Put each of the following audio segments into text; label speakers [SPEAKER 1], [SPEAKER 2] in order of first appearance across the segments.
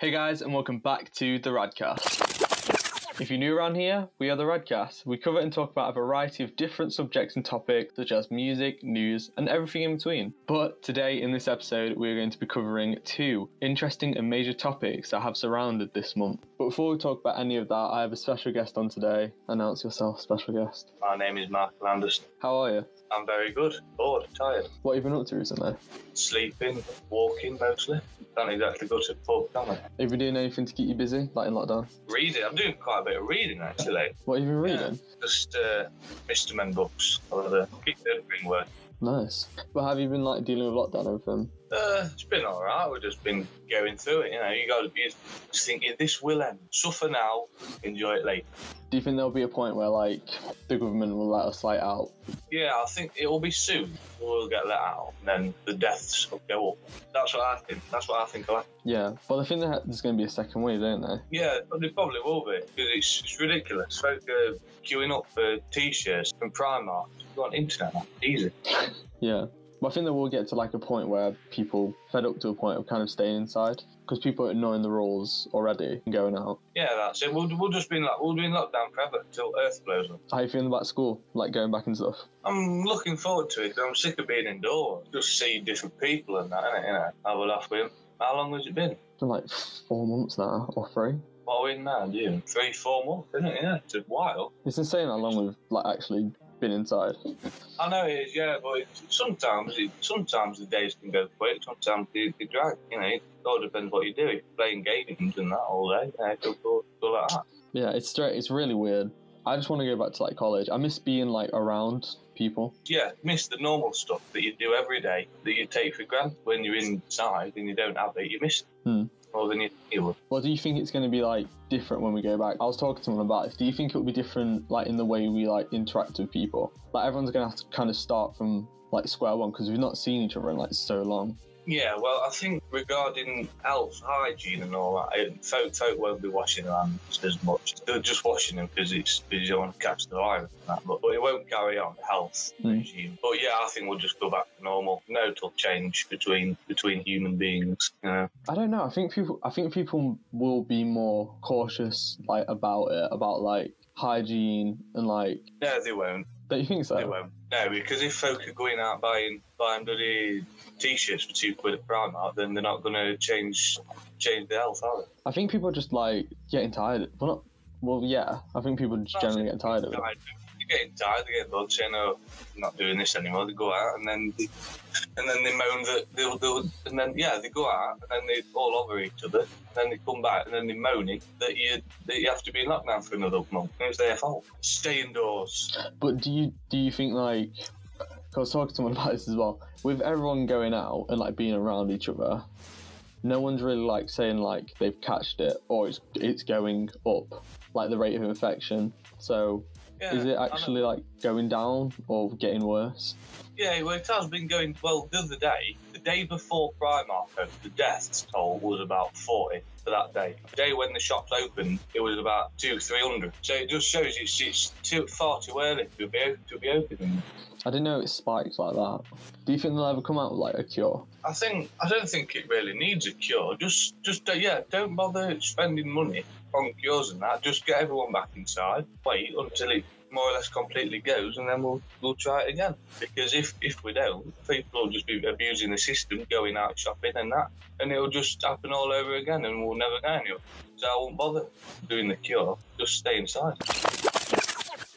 [SPEAKER 1] Hey guys, and welcome back to the Radcast. If you're new around here, we are the Radcast. We cover and talk about a variety of different subjects and topics, such as music, news, and everything in between. But today, in this episode, we're going to be covering two interesting and major topics that have surrounded this month. But before we talk about any of that, I have a special guest on today. Announce yourself, special guest.
[SPEAKER 2] My name is Mark Landers.
[SPEAKER 1] How are you?
[SPEAKER 2] I'm very good. Bored, tired.
[SPEAKER 1] What have you been up to recently?
[SPEAKER 2] Sleeping, walking mostly. Don't exactly go to the pub, can I?
[SPEAKER 1] Have you been doing anything to keep you busy, like in lockdown?
[SPEAKER 2] Reading. I'm doing quite a bit of reading actually.
[SPEAKER 1] What have you been reading?
[SPEAKER 2] Just uh, Mr. Men books. Or the keep the.
[SPEAKER 1] Nice. But have you been like dealing with lockdown and everything?
[SPEAKER 2] Uh, it's been alright. We've just been going through it. You know, you got to be just thinking this will end. Suffer now, enjoy it later.
[SPEAKER 1] Do you think there'll be a point where like the government will let us like out?
[SPEAKER 2] Yeah, I think it will be soon. We'll get let out, and then the deaths will go up. That's what I think. That's what I think will happen.
[SPEAKER 1] Yeah, but I think that there's going to be a second wave, don't they?
[SPEAKER 2] Yeah, they probably will be because it's, it's ridiculous. Folk are queuing up for t-shirts from Primark. On internet, now. easy.
[SPEAKER 1] Yeah. But I think that we'll get to like a point where people fed up to a point of kind of staying inside because people are knowing the rules already and going out.
[SPEAKER 2] Yeah, that's it. We'll, we'll just be in like we'll be in lockdown forever until Earth blows up.
[SPEAKER 1] How you feeling about school? Like going back and stuff?
[SPEAKER 2] I'm looking forward to it. I'm sick of being indoors. Just see different people and that, innit, you know. Have a laugh with. How long has it been?
[SPEAKER 1] It's been like four months now or three.
[SPEAKER 2] What are we in now? June? Three, four months, isn't it? Yeah, it's a while.
[SPEAKER 1] It's insane how long we've like actually been inside.
[SPEAKER 2] I know it is, yeah, but it, sometimes it, sometimes the days can go quick, sometimes they, they drag. You know, it all depends what you're doing. Playing games and that all day, yeah, it could go, go like that.
[SPEAKER 1] Yeah, it's straight. It's really weird. I just want to go back to like college. I miss being like around people.
[SPEAKER 2] Yeah, miss the normal stuff that you do every day that you take for granted when you're inside and you don't have it. You miss
[SPEAKER 1] Hmm.
[SPEAKER 2] more than you, you would.
[SPEAKER 1] What do you think it's going to be like different when we go back? I was talking to someone about this. Do you think it will be different like in the way we like interact with people? Like everyone's going to have to kind of start from like square one because we've not seen each other in like so long.
[SPEAKER 2] Yeah, well, I think regarding health, hygiene, and all that, folk, folk won't be washing their hands as much. They're just washing them because it's because you don't want to catch the virus and that. But, but it won't carry on health
[SPEAKER 1] Mm.
[SPEAKER 2] regime. But yeah, I think we'll just go back to normal. No total change between between human beings. You know?
[SPEAKER 1] I don't know. I think people. I think people will be more cautious like about it, about like hygiene and like.
[SPEAKER 2] No, they won't.
[SPEAKER 1] Don't you think so?
[SPEAKER 2] They won't. No, because if folk are going out buying buying bloody t-shirts for two quid at Primark, then they're not going to change change their health, are they?
[SPEAKER 1] I think people are just like getting tired. Well, not. Well, yeah. I think people just generally getting tired of it.
[SPEAKER 2] Getting tired. They're getting bored, saying, "Oh, I'm not doing this anymore." They go out and then, they, and then they moan that they'll, they'll, and then yeah, they go out and then they all over each other. And Then they come back and then they're moaning that you that you have to be in lockdown for another month. It's their fault. Stay indoors.
[SPEAKER 1] But do you do you think like? I was talking to someone about this as well. With everyone going out and like being around each other, no one's really like saying like they've catched it or it's it's going up, like the rate of infection. So
[SPEAKER 2] Yeah,
[SPEAKER 1] is it actually like going down or getting worse?
[SPEAKER 2] Yeah, well, it has been going well. The other day, the day before Primark opened, the deaths toll was about forty for that day. The day when the shops opened, it was about two, three hundred. So it just shows it's, it's too far too early to be to be open.
[SPEAKER 1] I didn't know it spiked like that. Do you think they'll ever come out with like a cure?
[SPEAKER 2] I think I don't think it really needs a cure. Just, just uh, yeah, don't bother spending money on cures and that. Just get everyone back inside. Wait until it more or less completely goes, and then we'll we'll try it again. Because if if we don't, people will just be abusing the system, going out shopping and that, and it'll just happen all over again, and we'll never get anywhere. So I won't bother doing the cure. Just stay inside.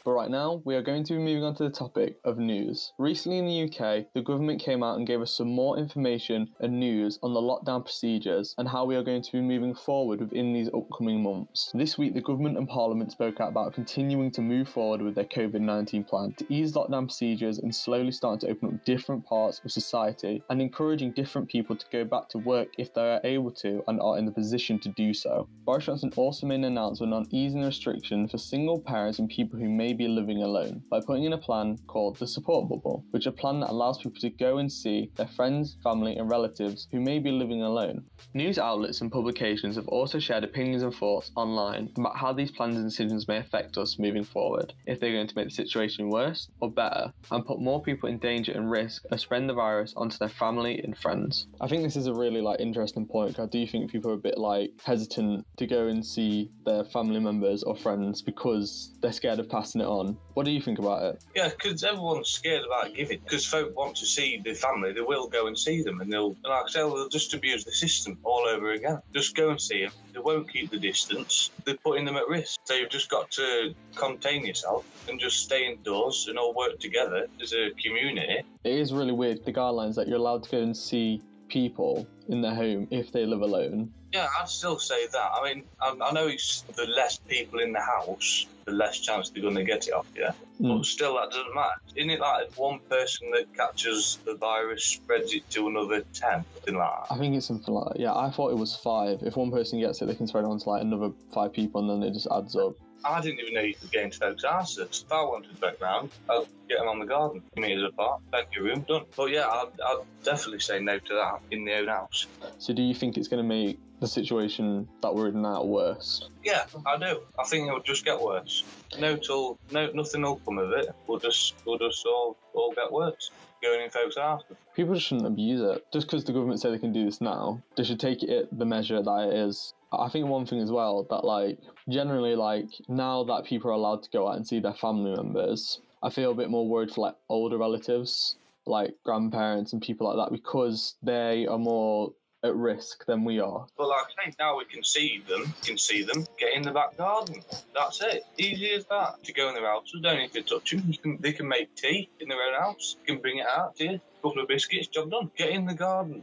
[SPEAKER 1] But right now, we are going to be moving on to the topic of news. Recently in the UK, the government came out and gave us some more information and news on the lockdown procedures and how we are going to be moving forward within these upcoming months. This week, the government and parliament spoke out about continuing to move forward with their COVID 19 plan to ease lockdown procedures and slowly starting to open up different parts of society and encouraging different people to go back to work if they are able to and are in the position to do so. Boris Johnson also made an announcement on easing restrictions for single parents and people who may be living alone by putting in a plan called the support bubble, which is a plan that allows people to go and see their friends, family, and relatives who may be living alone. News outlets and publications have also shared opinions and thoughts online about how these plans and decisions may affect us moving forward, if they're going to make the situation worse or better, and put more people in danger and risk of spreading the virus onto their family and friends. I think this is a really like interesting point. I do think people are a bit like hesitant to go and see their family members or friends because they're scared of passing it on. What do you think about it?
[SPEAKER 2] Yeah, because everyone's scared about giving. Because folk want to see the family, they will go and see them, and they'll, and like I say, they'll just abuse the system all over again. Just go and see them. They won't keep the distance. They're putting them at risk. So you've just got to contain yourself and just stay indoors and all work together as a community.
[SPEAKER 1] It is really weird the guidelines that you're allowed to go and see people in their home if they live alone.
[SPEAKER 2] Yeah, I'd still say that. I mean, I, I know it's the less people in the house, the less chance they're going to get it off you.
[SPEAKER 1] Mm.
[SPEAKER 2] But still, that doesn't matter. Isn't it like if one person that catches the virus spreads it to another 10, something like that?
[SPEAKER 1] I think it's something like yeah. I thought it was five. If one person gets it, they can spread it on to like another five people, and then it just adds up.
[SPEAKER 2] I didn't even know you could get into folks' houses. If I wanted back round, I'd get them on the garden, meters apart, back your room, done. But yeah, I'd, I'd definitely say no to that in the own house.
[SPEAKER 1] So do you think it's going to make the situation that we're in now worse?
[SPEAKER 2] Yeah, I do. I think it'll just get worse. No till no nothing will come of it. We'll just we'll just all all get worse. Going in folks' houses.
[SPEAKER 1] People shouldn't abuse it. Just because the government say they can do this now, they should take it the measure that it is. I think one thing as well that like generally like now that people are allowed to go out and see their family members, I feel a bit more worried for like older relatives, like grandparents and people like that, because they are more at risk than we are.
[SPEAKER 2] But like I say, now we can see them, can see them, get in the back garden. That's it. Easy as that. To go in their houses, don't need to touch them. Can, they can make tea in their own house. You can bring it out to you. couple of biscuits, job done. Get in the garden.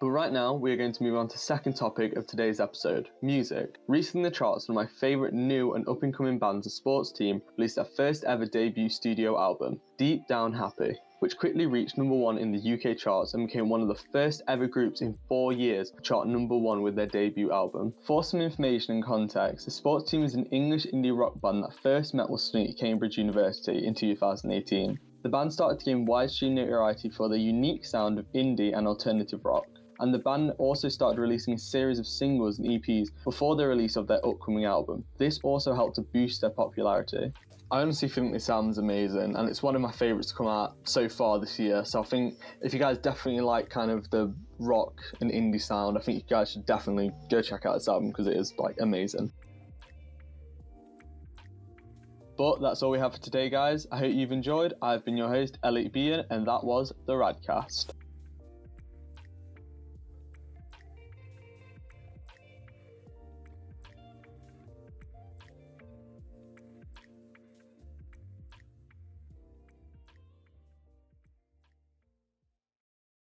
[SPEAKER 1] But right now, we are going to move on to second topic of today's episode music. Recently, the charts, one of my favourite new and up and coming bands, the sports team, released their first ever debut studio album, Deep Down Happy, which quickly reached number one in the UK charts and became one of the first ever groups in four years to chart number one with their debut album. For some information and context, the sports team is an English indie rock band that first met studying at Cambridge University in 2018. The band started to gain widespread notoriety for their unique sound of indie and alternative rock and the band also started releasing a series of singles and EPs before the release of their upcoming album. This also helped to boost their popularity. I honestly think this sounds amazing, and it's one of my favourites to come out so far this year. So I think if you guys definitely like kind of the rock and indie sound, I think you guys should definitely go check out this album because it is like amazing. But that's all we have for today, guys. I hope you've enjoyed. I've been your host, Elliott Bean, and that was the Radcast.